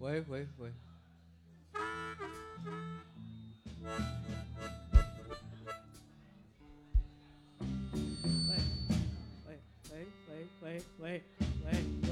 喂喂喂，喂喂喂喂喂喂。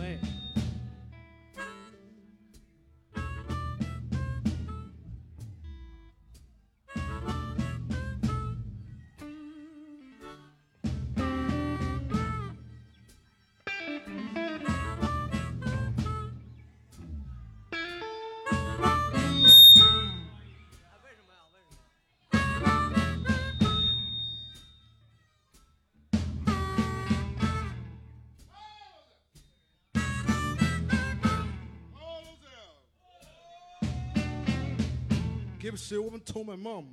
Give shit woman told my mom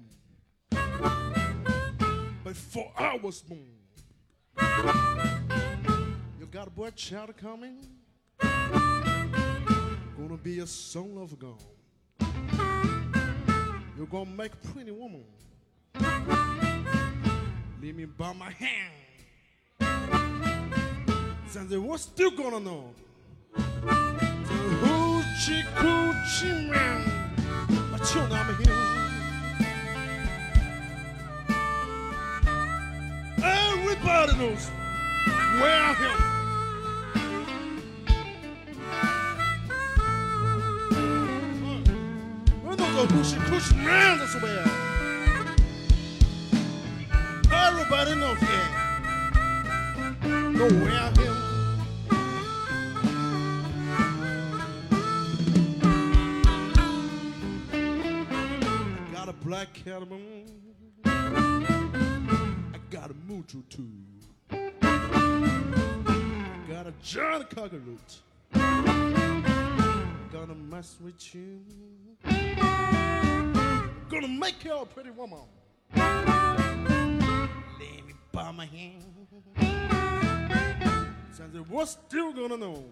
before I was born. You got a boy child coming, gonna be a son of God. You're gonna make a pretty woman. Leave me by my hand. Since they was still gonna know. So hoochie coochie man tune I'm hearing. Everybody knows where I am. go pushing, pushing around this way. Everybody knows yeah. Know that. Nowhere here. I black catamount. I got a mucho too. Got a John Cockaloot. Gonna mess with you. Gonna make you a pretty woman. Let me by my hand. Since it was still gonna know.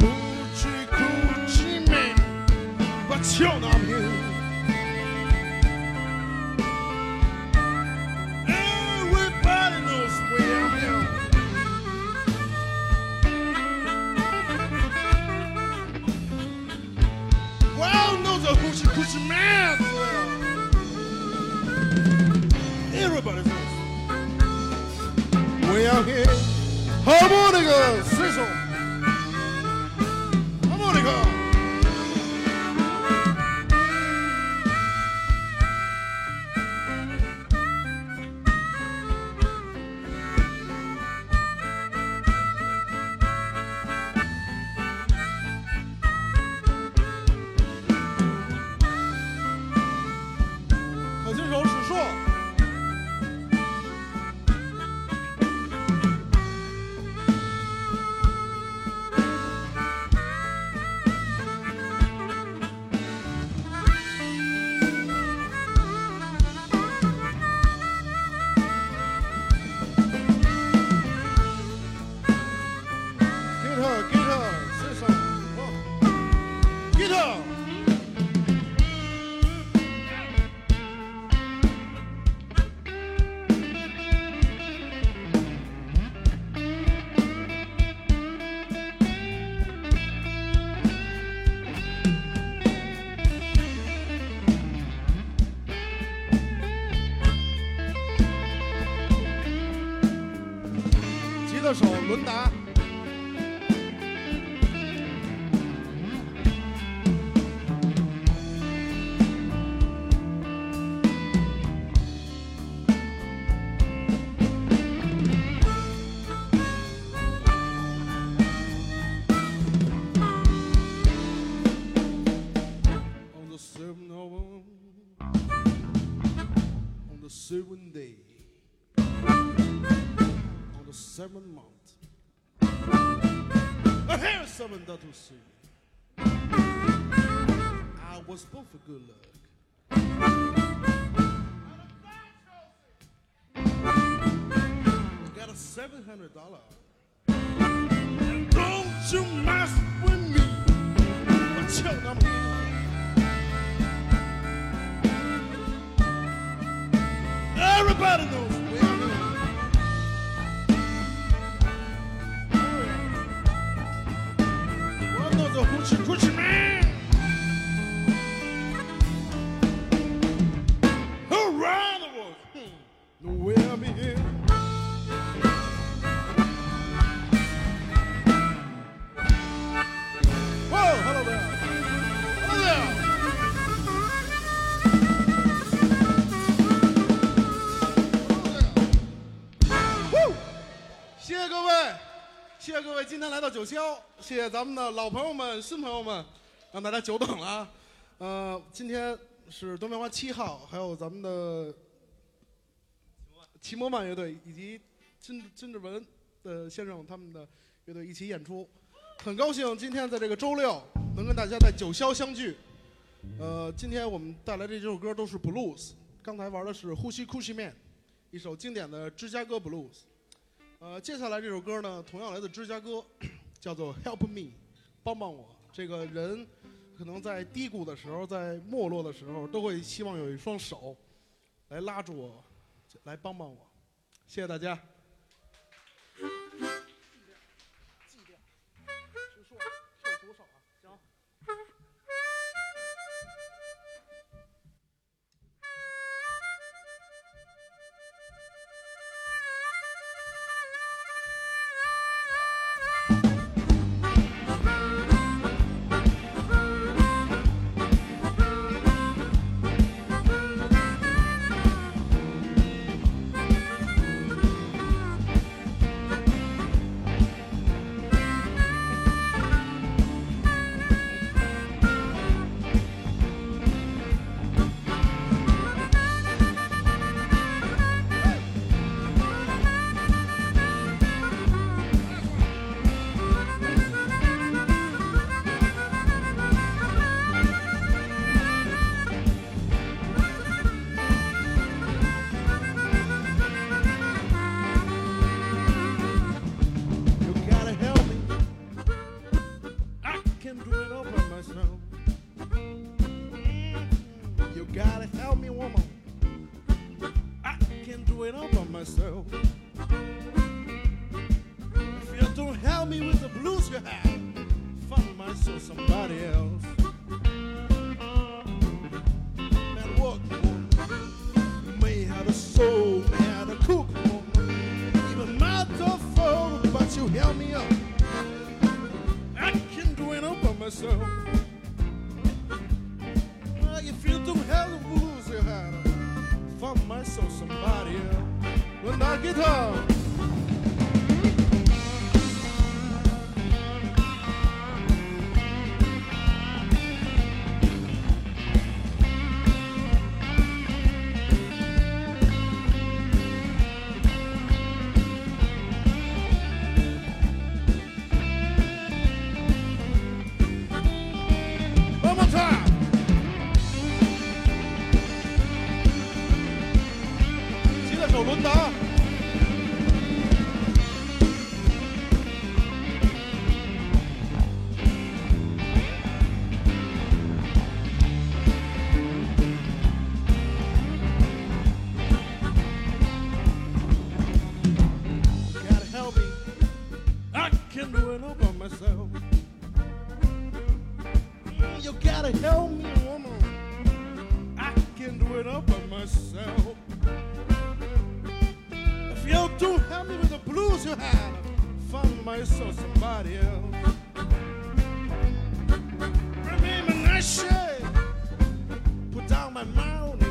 Hoochie coochie man but you're not here. this man's world. Everybody's world. Way out here, harmonica uh, sizzle. 射手伦达。Good luck. Got a seven hundred dollar. Don't you mess with me. Until I'm here. Everybody knows 谢谢咱们的老朋友们、新朋友们，让大家久等了啊。呃，今天是东棉花七号，还有咱们的齐摩曼乐队以及金金志文的先生他们的乐队一起演出，很高兴今天在这个周六能跟大家在九霄相聚。呃，今天我们带来这几首歌都是 blues，刚才玩的是《呼吸 Cushman》，一首经典的芝加哥 blues。呃，接下来这首歌呢，同样来自芝加哥，叫做《Help Me》，帮帮我。这个人可能在低谷的时候，在没落的时候，都会希望有一双手来拉住我，来帮帮我。谢谢大家。coração. I feel too hell blues you had. Find myself somebody when I get home. Do by myself. Mm, you gotta help me, woman. I can do it all by myself. If you don't help me with the blues you have, find myself somebody else. Remember that shit. Put down my mountain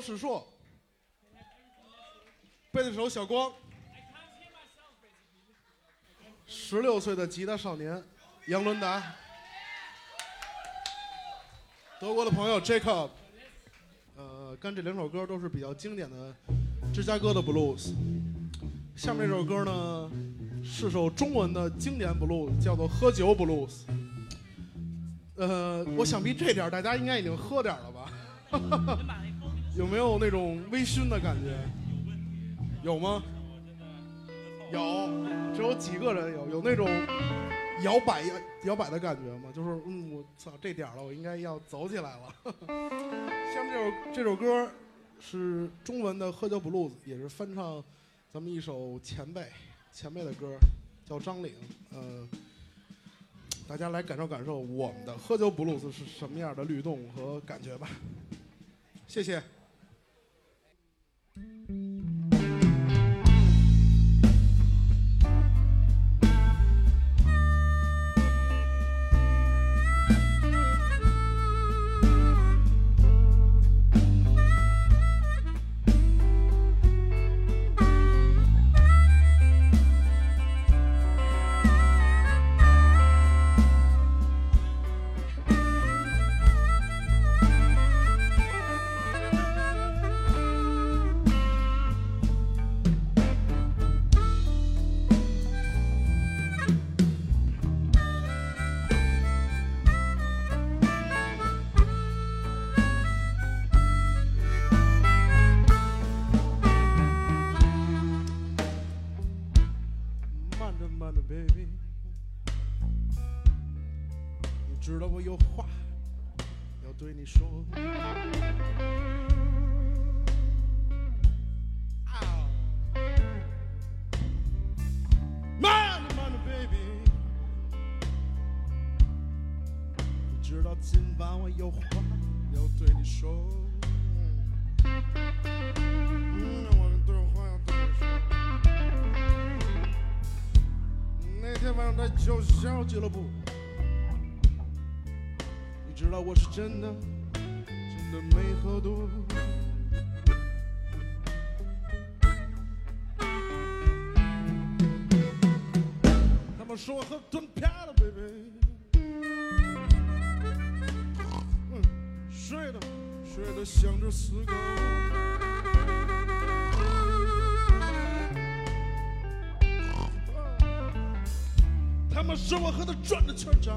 史硕，贝斯手小光，十六岁的吉他少年杨伦达，德国的朋友 Jacob，呃，跟这两首歌都是比较经典的芝加哥的 blues。下面这首歌呢是首中文的经典 blues，叫做《喝酒 blues》。呃，我想必这点大家应该已经喝点了吧？有没有那种微醺的感觉？有吗？有，只有几个人有有那种摇摆摇摇摆的感觉吗？就是嗯，我操，这点了，我应该要走起来了。下面这首这首歌是中文的《喝酒 blues》，也是翻唱咱们一首前辈前辈的歌，叫张岭。呃，大家来感受感受我们的喝酒 blues 是什么样的律动和感觉吧。谢谢。Thank you. 上在九霄俱乐部，你知道我是真的真的没喝多。他们说我喝吞漂了，baby。睡的睡得像只死狗。他们是我和他转着圈找，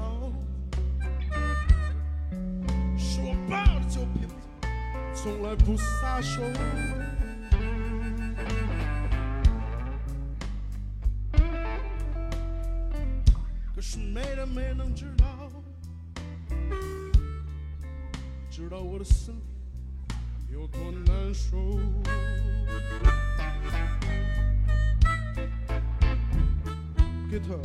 说我抱着酒瓶子从来不撒手。可是没人没人能知道，知道我的心有多难受。Guitar，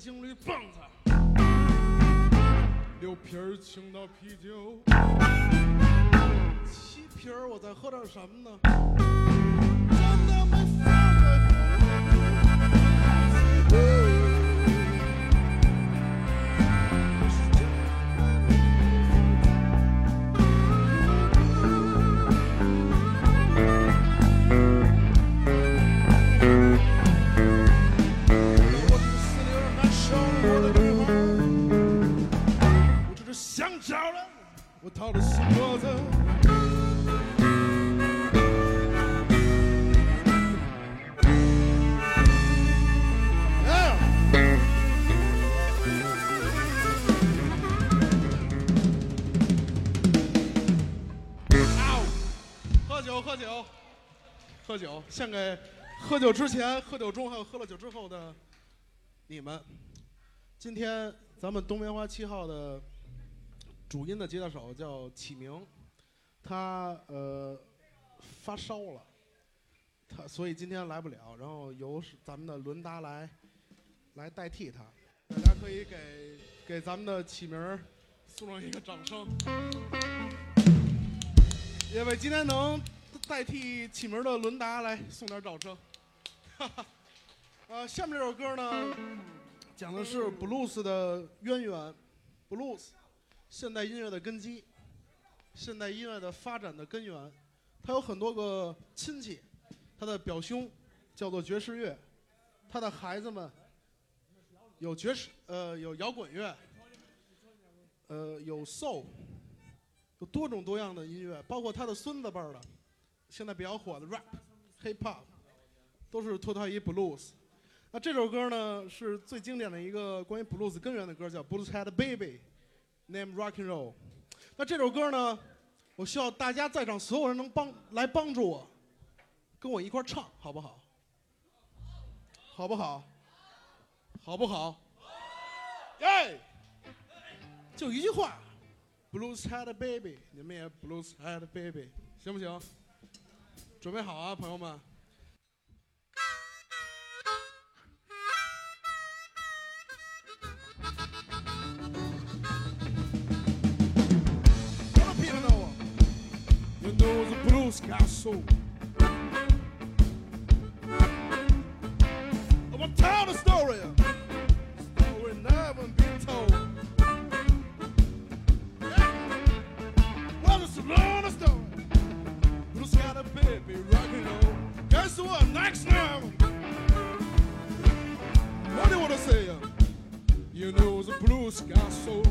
青绿棒子，六瓶青岛啤酒，七瓶我再喝点什么呢？献给喝酒之前、喝酒中还有喝了酒之后的你们。今天咱们东棉花七号的主音的吉他手叫启明，他呃发烧了，他所以今天来不了，然后由咱们的伦达来来代替他。大家可以给给咱们的启明送上一个掌声，因为今天能代替起名的伦达来送点掌声。哈哈，呃，下面这首歌呢，讲的是布鲁斯的渊源，布鲁斯，现代音乐的根基，现代音乐的发展的根源。他有很多个亲戚，他的表兄叫做爵士乐，他的孩子们有爵士，呃，有摇滚乐，呃，有 soul，有多种多样的音乐，包括他的孙子辈儿的，现在比较火的 rap、hip hop，都是托他一 blues。那这首歌呢，是最经典的一个关于 blues 根源的歌，叫《Blues Had a Baby》，Name Rock and Roll。那这首歌呢，我需要大家在场所有人能帮来帮助我，跟我一块唱，好不好？好不好？好不好？耶！就一句话，Blues Had a Baby，你们也 Blues Had a Baby，行不行？准备好啊，朋友们。All the people know You buscar sou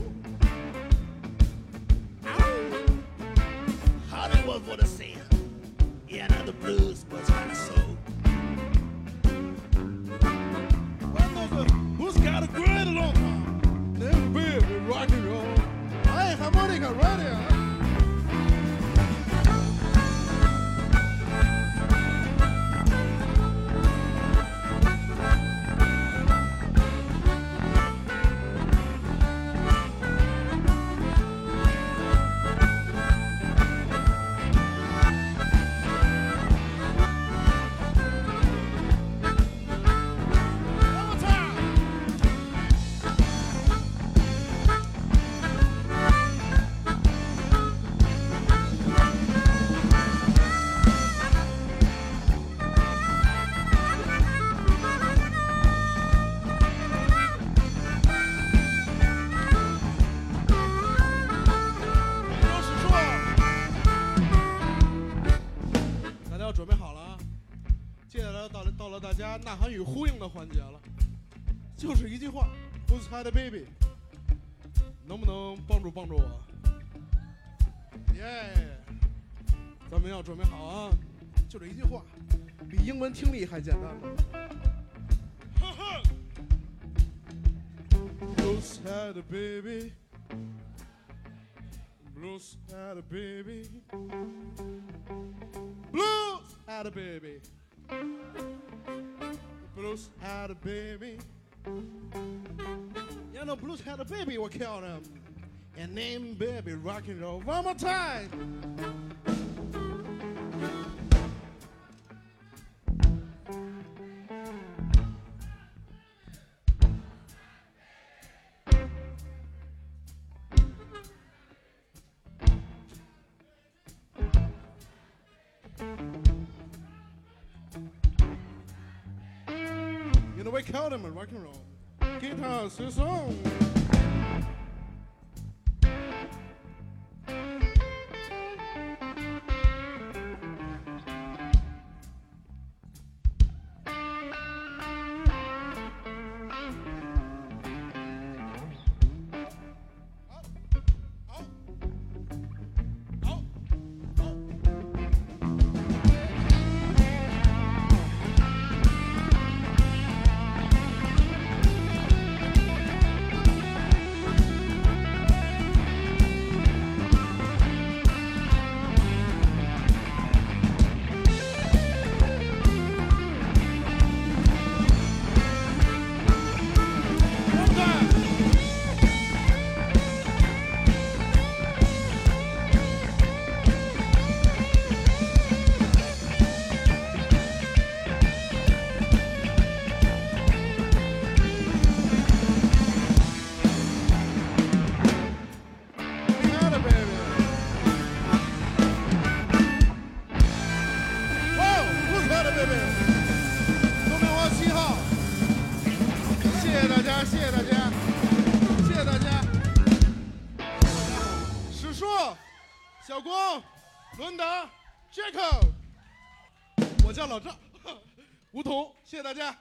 与呼应的环节了，就是一句话，Who's had a baby？能不能帮助帮助我？耶！咱们要准备好啊！就这一句话，比英文听力还简单呢。，Who's had a baby？Blues had a baby. Blues had a baby. Blues had a baby. You know, Blues had a baby, we killed him. And named baby rock and roll. One more time. rhythm and rock and roll. guitar song. 大家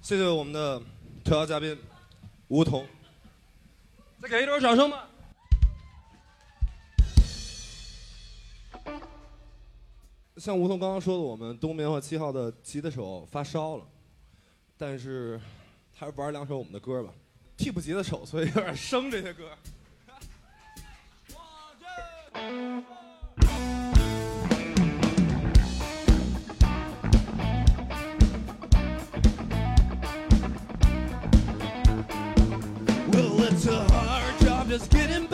谢谢我们的特邀嘉宾吴桐，再给一轮掌声吧。像吴桐刚刚说的，我们冬眠和七号的吉他手发烧了，但是还是玩两首我们的歌吧，替补吉他手，所以有点生这些歌。Get getting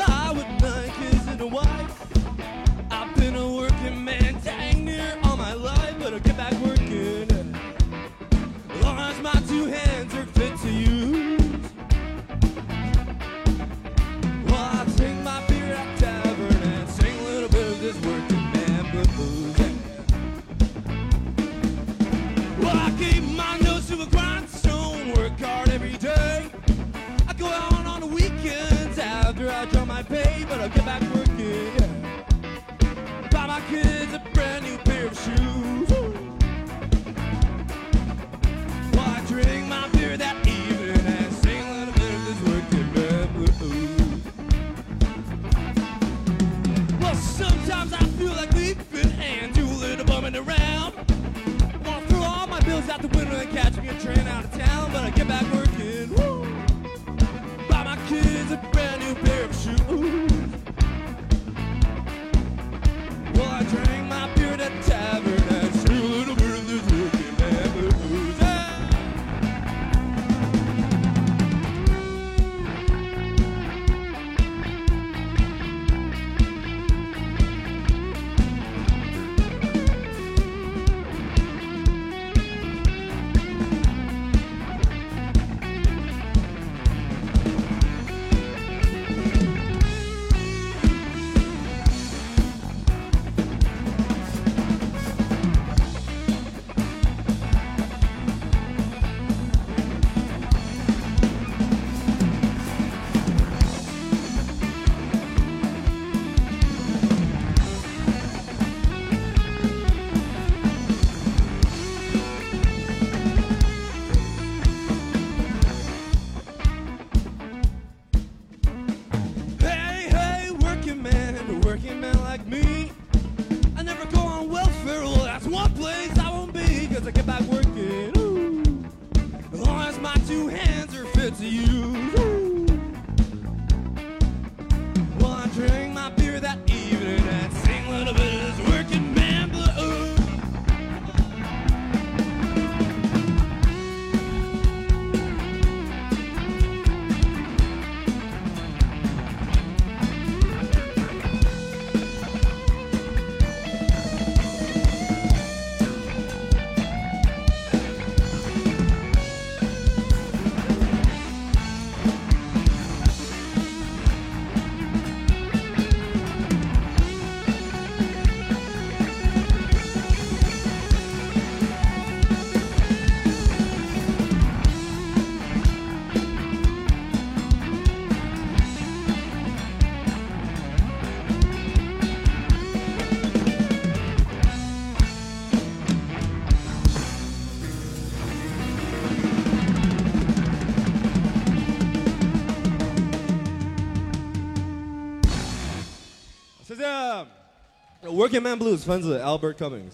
Working Man Blues 翻自 Albert Cummings，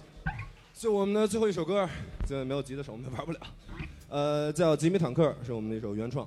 是我们的最后一首歌，现在没有吉他手，我们玩不了，呃，叫吉米坦克，是我们的一首原创。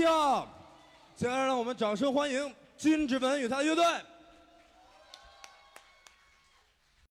跳接下来让我们掌声欢迎金志文与他的乐队。